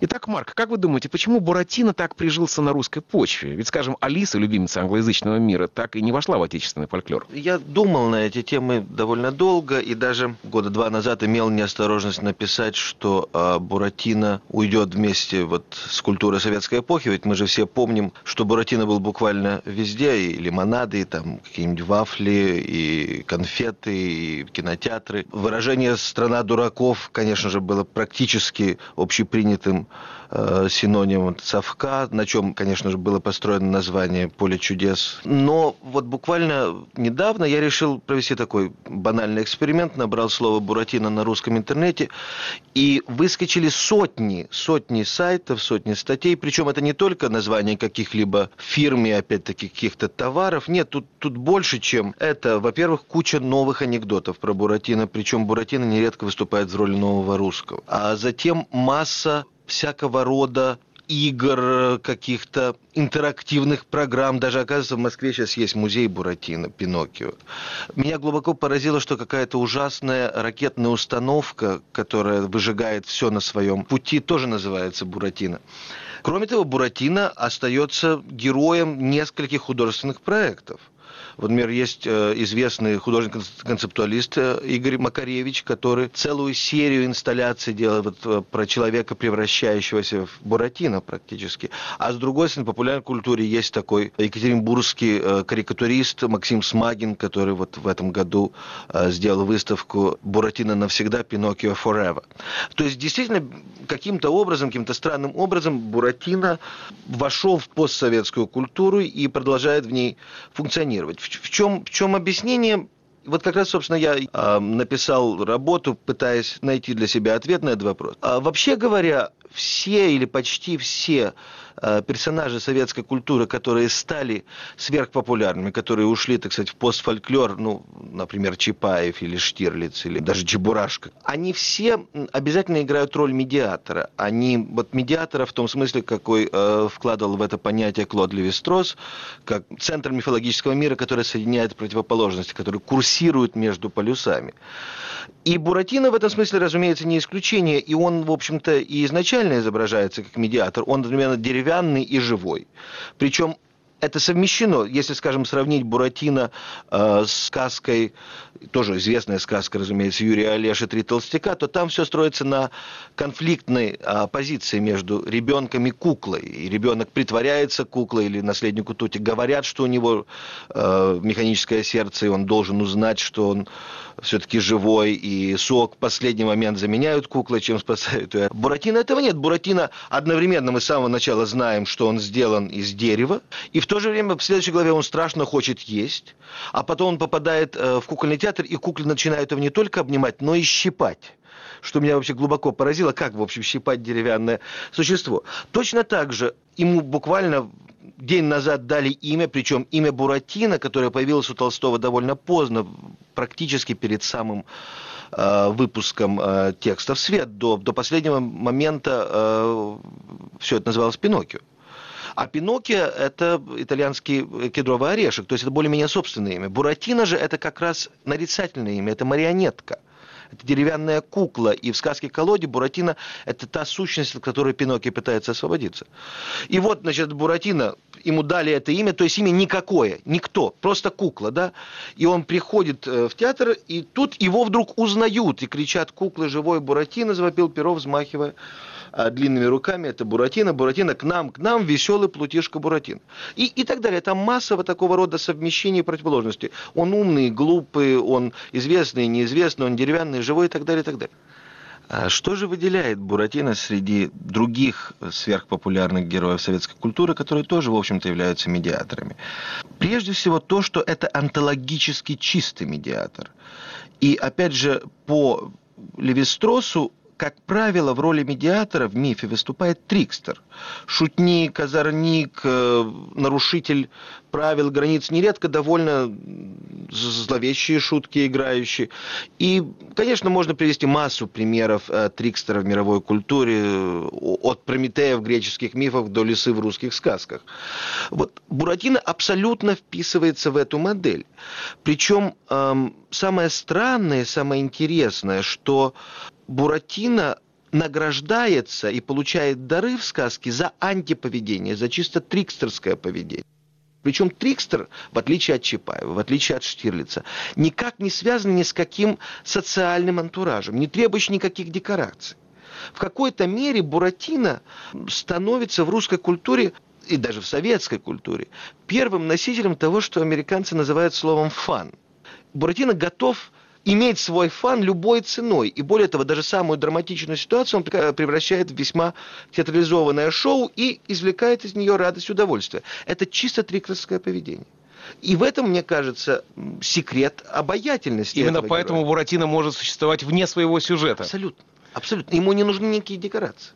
Speaker 21: Итак, Марк, как вы думаете, почему Буратино так прижился на русской почве? Ведь, скажем, Алиса, любимица англоязычного мира, так и не вошла в отечественный фольклор.
Speaker 20: Я думал на эти темы довольно долго, и даже года два назад имел неосторожность написать, что э, Буратино уйдет вместе вот с культурой советской эпохи, ведь мы же все помним, что Буратино был буквально везде, и лимонады, и там какие-нибудь вафли, и конфеты, и кинотеатры. Выражение «страна дураков», конечно же, было практически общепринятым э, синонимом совка, на чем, конечно же, было построено название «Поле чудес». Но вот буквально недавно я решил провести такой банальный эксперимент, набрал слово «Буратино» на русском интернете, и выскочили сотни, сотни сайтов, сотни статей, причем это не только название каких-либо фирм и, опять-таки, каких-то товаров, нет, тут, тут больше, чем это. Во-первых, куча новых анекдотов про Буратино, причем Буратино нередко выступает в роли нового русского. А затем масса всякого рода игр, каких-то интерактивных программ. Даже, оказывается, в Москве сейчас есть музей Буратино, Пиноккио. Меня глубоко поразило, что какая-то ужасная ракетная установка, которая выжигает все на своем пути, тоже называется Буратино. Кроме того, Буратино остается героем нескольких художественных проектов – вот, например, есть э, известный художник-концептуалист э, Игорь Макаревич, который целую серию инсталляций делает вот, э, про человека, превращающегося в Буратино практически. А с другой стороны, в популярной культуре есть такой екатеринбургский карикатурист Максим Смагин, который вот в этом году сделал выставку «Буратино навсегда, Пиноккио forever». То есть, действительно, каким-то образом, каким-то странным образом Буратино вошел в постсоветскую культуру и продолжает в ней функционировать. В чем, в чем объяснение? Вот как раз, собственно, я э, написал работу, пытаясь найти для себя ответ на этот вопрос. А вообще говоря, все или почти все Э, персонажи советской культуры, которые стали сверхпопулярными, которые ушли, так сказать, в постфольклор, ну, например, Чапаев или Штирлиц, или даже Чебурашка, они все обязательно играют роль медиатора. Они, вот медиатора в том смысле, какой э, вкладывал в это понятие Клод Левистрос, как центр мифологического мира, который соединяет противоположности, который курсирует между полюсами. И Буратино в этом смысле, разумеется, не исключение, и он, в общем-то, и изначально изображается как медиатор. Он одновременно деревянный и живой. Причем это совмещено, если, скажем, сравнить Буратино э, с сказкой, тоже известная сказка, разумеется, Юрия Олеша «Три толстяка», то там все строится на конфликтной э, позиции между ребенком и куклой. И ребенок притворяется куклой или наследнику Тути. Говорят, что у него э, механическое сердце, и он должен узнать, что он все-таки живой, и сок в последний момент заменяют куклы, чем спасают ее. Буратино этого нет. Буратино одновременно мы с самого начала знаем, что он сделан из дерева, и в то же время в следующей главе он страшно хочет есть, а потом он попадает э, в кукольный театр, и куклы начинают его не только обнимать, но и щипать что меня вообще глубоко поразило, как, в общем, щипать деревянное существо. Точно так же ему буквально день назад дали имя, причем имя Буратино, которое появилось у Толстого довольно поздно, практически перед самым э, выпуском э, текста в свет. До, до последнего момента э, все это называлось Пиноккио. А Пиноккио – это итальянский кедровый орешек, то есть это более-менее собственное имя. Буратино же – это как раз нарицательное имя, это марионетка это деревянная кукла, и в сказке «Колоде» Буратино – это та сущность, от которой Пиноккио пытается освободиться. И вот, значит, Буратино, ему дали это имя, то есть имя никакое, никто, просто кукла, да, и он приходит э, в театр, и тут его вдруг узнают, и кричат «Куклы живой Буратино!» – завопил Перов, взмахивая длинными руками, это Буратино, Буратино к нам, к нам, веселый плутишка Буратино. И, и так далее. Там массово такого рода совмещений и противоположностей. Он умный, глупый, он известный, неизвестный, он деревянный, живой и так далее, и так далее. А что же выделяет Буратино среди других сверхпопулярных героев советской культуры, которые тоже, в общем-то, являются медиаторами? Прежде всего то, что это онтологически чистый медиатор. И, опять же, по Левистросу как правило, в роли медиатора в мифе выступает трикстер. Шутник, озорник, э, нарушитель правил, границ, нередко довольно зловещие шутки играющие. И, конечно, можно привести массу примеров э, трикстера в мировой культуре, э, от Прометея в греческих мифах до лисы в русских сказках. Вот Буратино абсолютно вписывается в эту модель. Причем эм, самое странное, самое интересное, что Буратино награждается и получает дары в сказке за антиповедение, за чисто трикстерское поведение. Причем Трикстер, в отличие от Чапаева, в отличие от Штирлица, никак не связан ни с каким социальным антуражем, не требующий никаких декораций. В какой-то мере Буратино становится в русской культуре и даже в советской культуре первым носителем того, что американцы называют словом «фан». Буратино готов иметь свой фан любой ценой. И более того, даже самую драматичную ситуацию он превращает в весьма театрализованное шоу и извлекает из нее радость и удовольствие. Это чисто трикерское поведение. И в этом, мне кажется, секрет обаятельности.
Speaker 21: Именно поэтому героя. Буратино может существовать вне своего сюжета.
Speaker 20: Абсолютно. Абсолютно. Ему не нужны никакие декорации.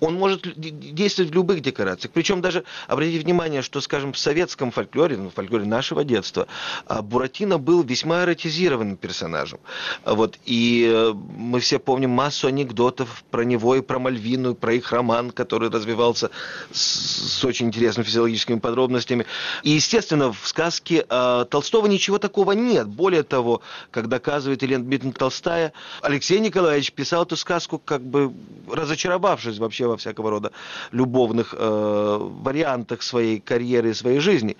Speaker 20: Он может действовать в любых декорациях. Причем даже, обратите внимание, что, скажем, в советском фольклоре, ну, в фольклоре нашего детства, а, Буратино был весьма эротизированным персонажем. Вот, и э, мы все помним массу анекдотов про него и про Мальвину, про их роман, который развивался с, с очень интересными физиологическими подробностями. И, естественно, в сказке э, Толстого ничего такого нет. Более того, как доказывает Елена Дмитриевна Толстая, Алексей Николаевич писал эту сказку как бы разочаровавшись разобравшись вообще во всякого рода любовных э, вариантах своей карьеры и своей жизни.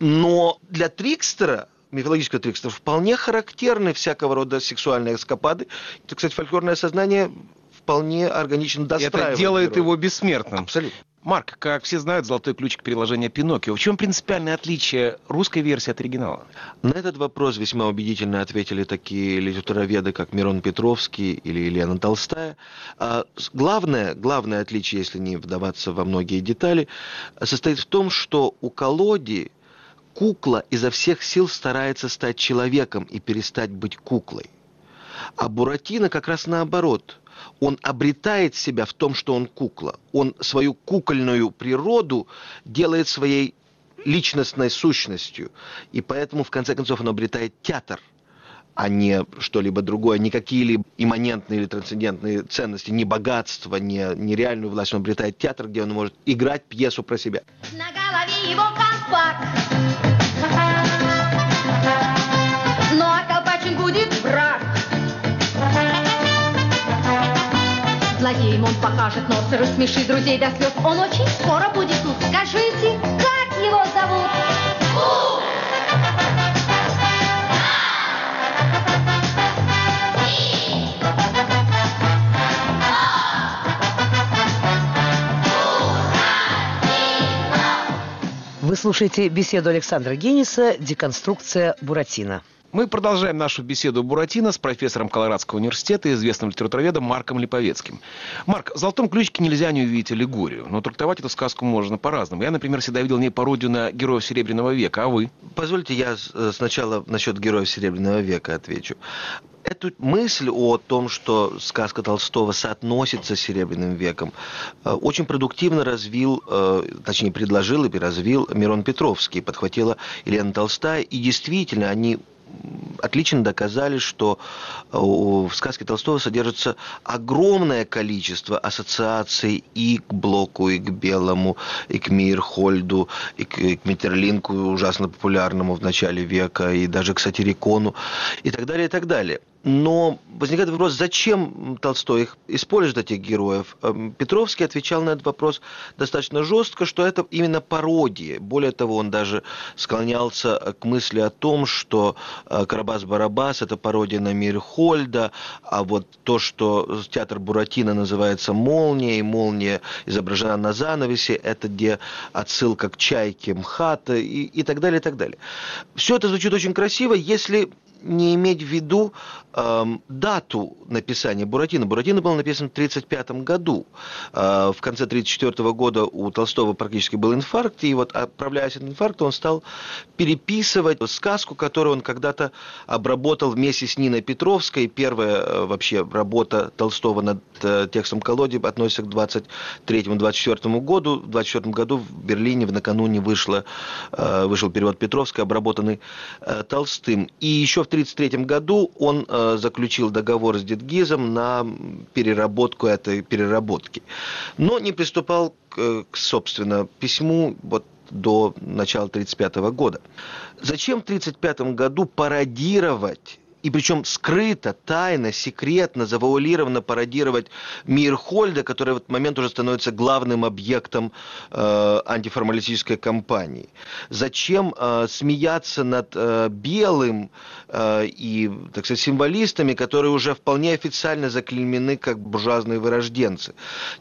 Speaker 20: Но для Трикстера мифологического трикстера вполне характерны всякого рода сексуальные эскапады. Это, кстати, фольклорное сознание вполне органично достраивает.
Speaker 21: Это делает героя. его бессмертным.
Speaker 20: Абсолютно.
Speaker 21: Марк, как все знают, золотой ключик переложения Пиноккио. В чем принципиальное отличие русской версии от оригинала?
Speaker 20: На этот вопрос весьма убедительно ответили такие литературоведы, как Мирон Петровский или Елена Толстая. А главное, главное отличие, если не вдаваться во многие детали, состоит в том, что у колоди кукла изо всех сил старается стать человеком и перестать быть куклой. А Буратино как раз наоборот – он обретает себя в том, что он кукла. Он свою кукольную природу делает своей личностной сущностью. И поэтому, в конце концов, он обретает театр, а не что-либо другое, не какие-либо имманентные или трансцендентные ценности, не богатство, не, не реальную власть. Он обретает театр, где он может играть пьесу про себя.
Speaker 7: На голове его колпак. Ну а будет брак. Злодеем он покажет нос и рассмешит друзей до слез. Он очень скоро будет тут. Скажите, как его зовут?
Speaker 22: Вы слушаете беседу Александра Гениса «Деконструкция Буратино».
Speaker 21: Мы продолжаем нашу беседу Буратино с профессором Колорадского университета известным литературоведом Марком Липовецким. Марк, в «Золотом ключике» нельзя не увидеть аллегорию, но трактовать эту сказку можно по-разному. Я, например, всегда видел в ней пародию на героев Серебряного века, а вы?
Speaker 20: Позвольте я э, сначала насчет героев Серебряного века отвечу. Эту мысль о том, что сказка Толстого соотносится с Серебряным веком, э, очень продуктивно развил, э, точнее предложил и развил Мирон Петровский, подхватила Елена Толстая, и действительно они отлично доказали, что э, в сказке Толстого содержится огромное количество ассоциаций и к Блоку, и к Белому, и к Мирхольду, и к, Метерлинку, ужасно популярному в начале века, и даже к Сатирикону, и так далее, и так далее. Но возникает вопрос, зачем Толстой их использует, этих героев? Эм, Петровский отвечал на этот вопрос достаточно жестко, что это именно пародия. Более того, он даже склонялся к мысли о том, что э, Карабас-Барабас – это пародия на мир Хольда, а вот то, что театр Буратино называется «Молния», и «Молния» изображена на занавесе, это где отсылка к «Чайке», «МХАТа» и, и так далее, и так далее. Все это звучит очень красиво, если не иметь в виду э, дату написания Буратино. Буратино был написан в 1935 году. Э, в конце 1934 года у Толстого практически был инфаркт, и вот отправляясь от инфаркта, он стал переписывать сказку, которую он когда-то обработал вместе с Ниной Петровской. Первая э, вообще работа Толстого над э, текстом «Колоде» относится к 23-24 году. В 24 году в Берлине в накануне вышло, э, вышел перевод Петровской, обработанный э, Толстым. И еще в 1933 году он э, заключил договор с Дедгизом на переработку этой переработки. Но не приступал к, к собственно, письму вот до начала 1935 года. Зачем в 1935 году пародировать и причем скрыто, тайно, секретно, завуалированно пародировать мир Хольда, который в этот момент уже становится главным объектом э, антиформалистической кампании. Зачем э, смеяться над э, белым э, и, так сказать, символистами, которые уже вполне официально заклеймены как буржуазные вырожденцы.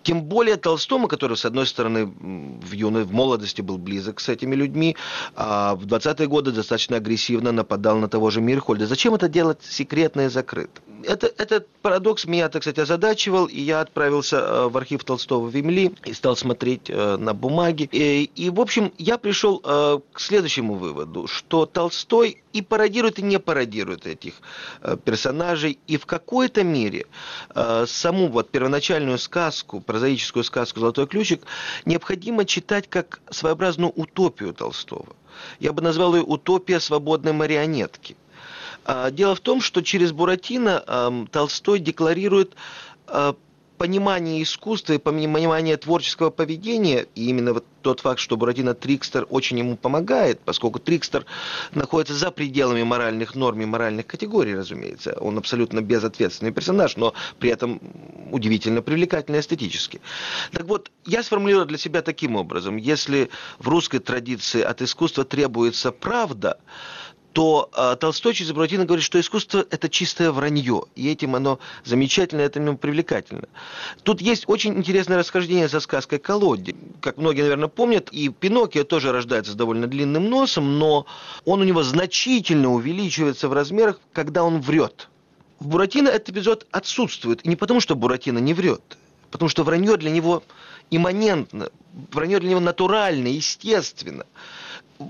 Speaker 20: Тем более Толстому, который, с одной стороны, в юной, в молодости был близок с этими людьми, а в 20-е годы достаточно агрессивно нападал на того же Мирхольда. Зачем это делать секретно и закрыто. Это, этот парадокс меня, так сказать, озадачивал, и я отправился э, в архив Толстого в Емли и стал смотреть э, на бумаги. И, и, в общем, я пришел э, к следующему выводу, что Толстой и пародирует, и не пародирует этих персонажей, и в какой-то мере саму вот первоначальную сказку, прозаическую сказку «Золотой ключик» необходимо читать как своеобразную утопию Толстого. Я бы назвал ее «Утопия свободной марионетки». А, дело в том, что через Буратино Толстой декларирует а, понимание искусства и понимание творческого поведения, и именно вот тот факт, что Буратино Трикстер очень ему помогает, поскольку Трикстер находится за пределами моральных норм и моральных категорий, разумеется. Он абсолютно безответственный персонаж, но при этом удивительно привлекательный эстетически. Так вот, я сформулирую для себя таким образом. Если в русской традиции от искусства требуется правда, то э, Толстой через Буратино говорит, что искусство – это чистое вранье, и этим оно замечательно, этим привлекательно. Тут есть очень интересное расхождение со сказкой «Колоде». Как многие, наверное, помнят, и Пиноккио тоже рождается с довольно длинным носом, но он у него значительно увеличивается в размерах, когда он врет. В Буратино этот эпизод отсутствует, и не потому, что Буратино не врет, потому что вранье для него имманентно, вранье для него натурально, естественно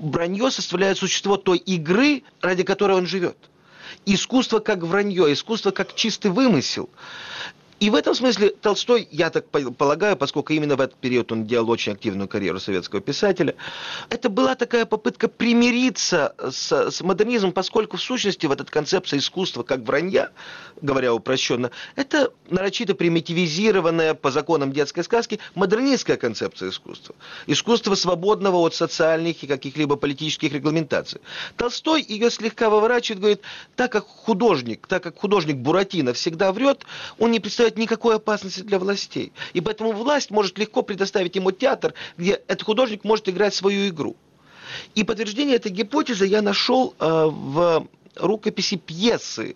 Speaker 20: вранье составляет существо той игры, ради которой он живет. Искусство как вранье, искусство как чистый вымысел. И в этом смысле Толстой, я так полагаю, поскольку именно в этот период он делал очень активную карьеру советского писателя, это была такая попытка примириться с, с модернизмом, поскольку в сущности в этот концепция искусства как вранья, говоря упрощенно, это нарочито примитивизированная по законам детской сказки модернистская концепция искусства. Искусство свободного от социальных и каких-либо политических регламентаций. Толстой ее слегка выворачивает, говорит, так как художник, так как художник Буратино всегда врет, он не представляет представляет никакой опасности для властей. И поэтому власть может легко предоставить ему театр, где этот художник может играть свою игру. И подтверждение этой гипотезы я нашел э, в рукописи пьесы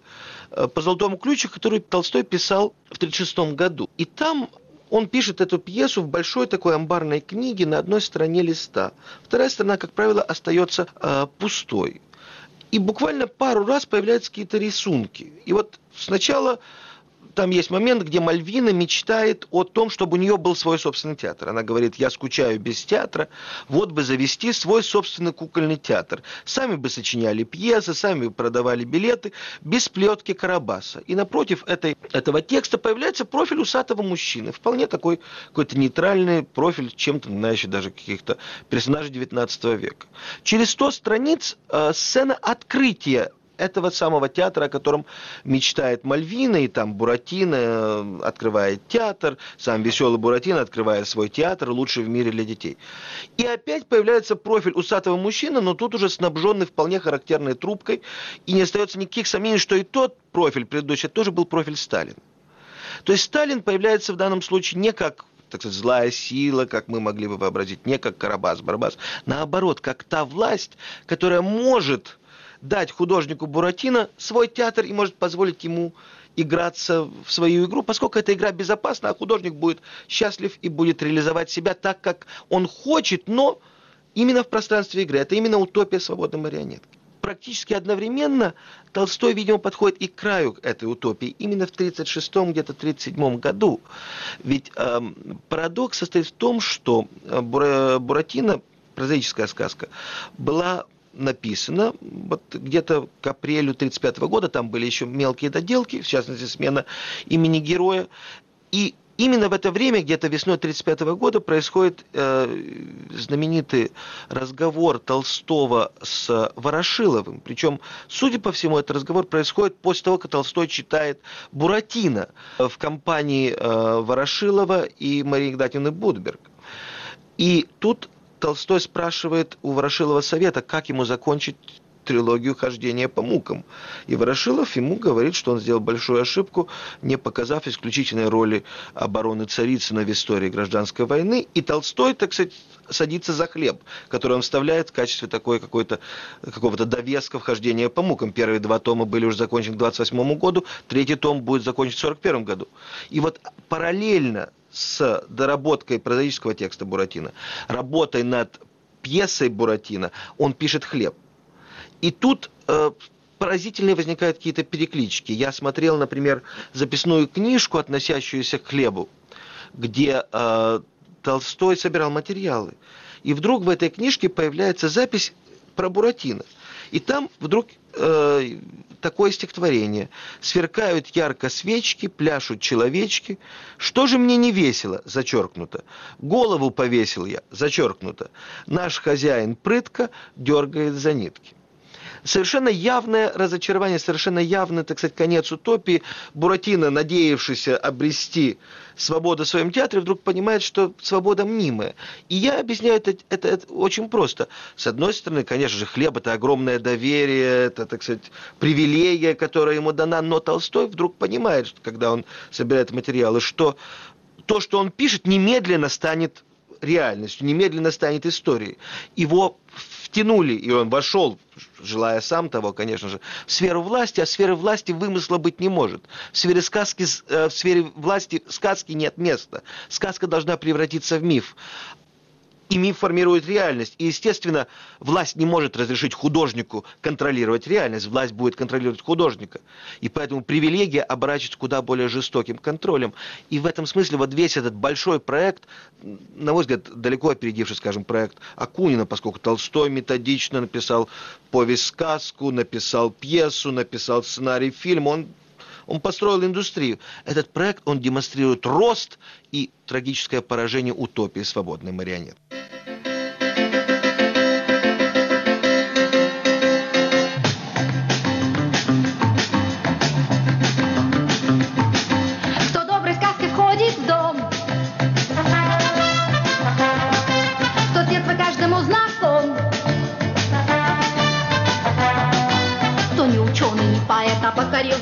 Speaker 20: э, по «Золотому ключу», которую Толстой писал в 1936 году. И там он пишет эту пьесу в большой такой амбарной книге на одной стороне листа. Вторая сторона, как правило, остается э, пустой. И буквально пару раз появляются какие-то рисунки. И вот сначала там есть момент, где Мальвина мечтает о том, чтобы у нее был свой собственный театр. Она говорит, я скучаю без театра, вот бы завести свой собственный кукольный театр. Сами бы сочиняли пьесы, сами бы продавали билеты, без плетки Карабаса. И напротив этой, этого текста появляется профиль усатого мужчины. Вполне такой какой-то нейтральный профиль, чем-то знающий даже каких-то персонажей 19 века. Через 100 страниц э, сцена открытия этого самого театра, о котором мечтает Мальвина, и там Буратино э, открывает театр, сам веселый Буратино открывает свой театр, лучший в мире для детей. И опять появляется профиль усатого мужчины, но тут уже снабженный вполне характерной трубкой, и не остается никаких сомнений, что и тот профиль предыдущий тоже был профиль Сталина. То есть Сталин появляется в данном случае не как так сказать, злая сила, как мы могли бы вообразить, не как Карабас-Барабас. Наоборот, как та власть, которая может дать художнику Буратино свой театр и может позволить ему играться в свою игру, поскольку эта игра безопасна, а художник будет счастлив и будет реализовать себя так, как он хочет, но именно в пространстве игры. Это именно утопия свободной марионетки практически одновременно Толстой, видимо, подходит и к краю этой утопии, именно в 1936 где-то 1937 году. Ведь э, парадокс состоит в том, что э, Буратино, прозаическая сказка, была написана вот где-то к апрелю 1935 года, там были еще мелкие доделки, в частности, смена имени героя, и Именно в это время, где-то весной 1935 года, происходит э, знаменитый разговор Толстого с Ворошиловым. Причем, судя по всему, этот разговор происходит после того, как Толстой читает Буратино в компании э, Ворошилова и Марии Игнатьевны Будберг. И тут Толстой спрашивает у Ворошилова совета, как ему закончить трилогию хождения по мукам. И Ворошилов ему говорит, что он сделал большую ошибку, не показав исключительной роли обороны Царицына в истории гражданской войны. И Толстой, так сказать, садится за хлеб, который он вставляет в качестве такой какой-то какого-то довеска вхождения по мукам. Первые два тома были уже закончены к 28 году, третий том будет закончен в 41 году. И вот параллельно с доработкой прозаического текста Буратино, работой над пьесой Буратино, он пишет «Хлеб». И тут э, поразительные возникают какие-то переклички. Я смотрел, например, записную книжку, относящуюся к хлебу, где э, Толстой собирал материалы. И вдруг в этой книжке появляется запись про Буратино. И там вдруг э, такое стихотворение. «Сверкают ярко свечки, пляшут человечки. Что же мне не весело?» Зачеркнуто. «Голову повесил я?» Зачеркнуто. «Наш хозяин прытко дергает за нитки» совершенно явное разочарование, совершенно явный, так сказать, конец утопии. Буратино, надеявшийся обрести свободу в своем театре, вдруг понимает, что свобода мнимая. И я объясняю это, это, это очень просто. С одной стороны, конечно же, хлеб – это огромное доверие, это, так сказать, привилегия, которая ему дана, но Толстой вдруг понимает, когда он собирает материалы, что то, что он пишет, немедленно станет реальностью, немедленно станет историей. Его втянули, и он вошел, желая сам того, конечно же, в сферу власти, а в сфере власти вымысла быть не может. В сфере сказки, э, в сфере власти сказки нет места. Сказка должна превратиться в миф и миф формирует реальность. И, естественно, власть не может разрешить художнику контролировать реальность. Власть будет контролировать художника. И поэтому привилегия оборачивается куда более жестоким контролем. И в этом смысле вот весь этот большой проект, на мой взгляд, далеко опередивший, скажем, проект Акунина, поскольку Толстой методично написал повесть-сказку, написал пьесу, написал сценарий фильма, он он построил индустрию. Этот проект, он демонстрирует рост и трагическое поражение утопии свободной марионетки.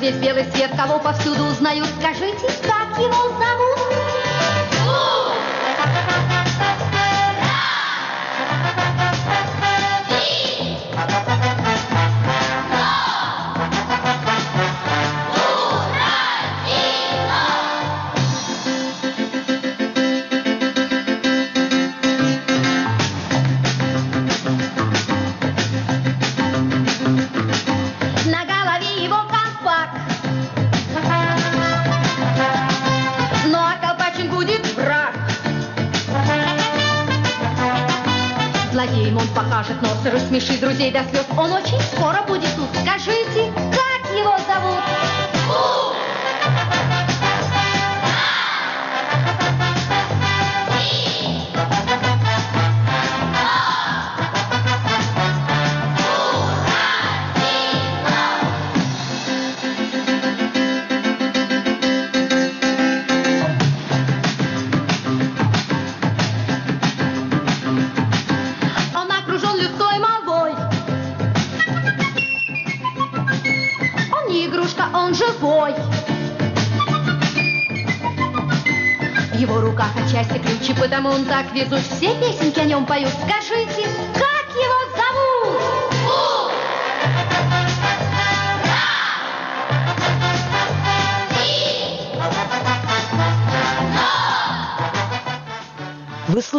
Speaker 23: Весь белый свет, кого повсюду узнают. Скажите, как его зовут? Покажет нос и рассмешит друзей до слез. Он очень скоро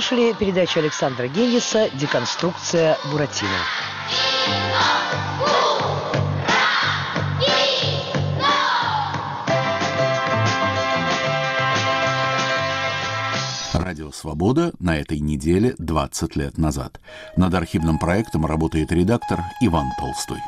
Speaker 22: слушали передачу Александра Генниса «Деконструкция Буратино».
Speaker 1: Радио «Свобода» на этой неделе 20 лет назад. Над архивным проектом работает редактор Иван Толстой.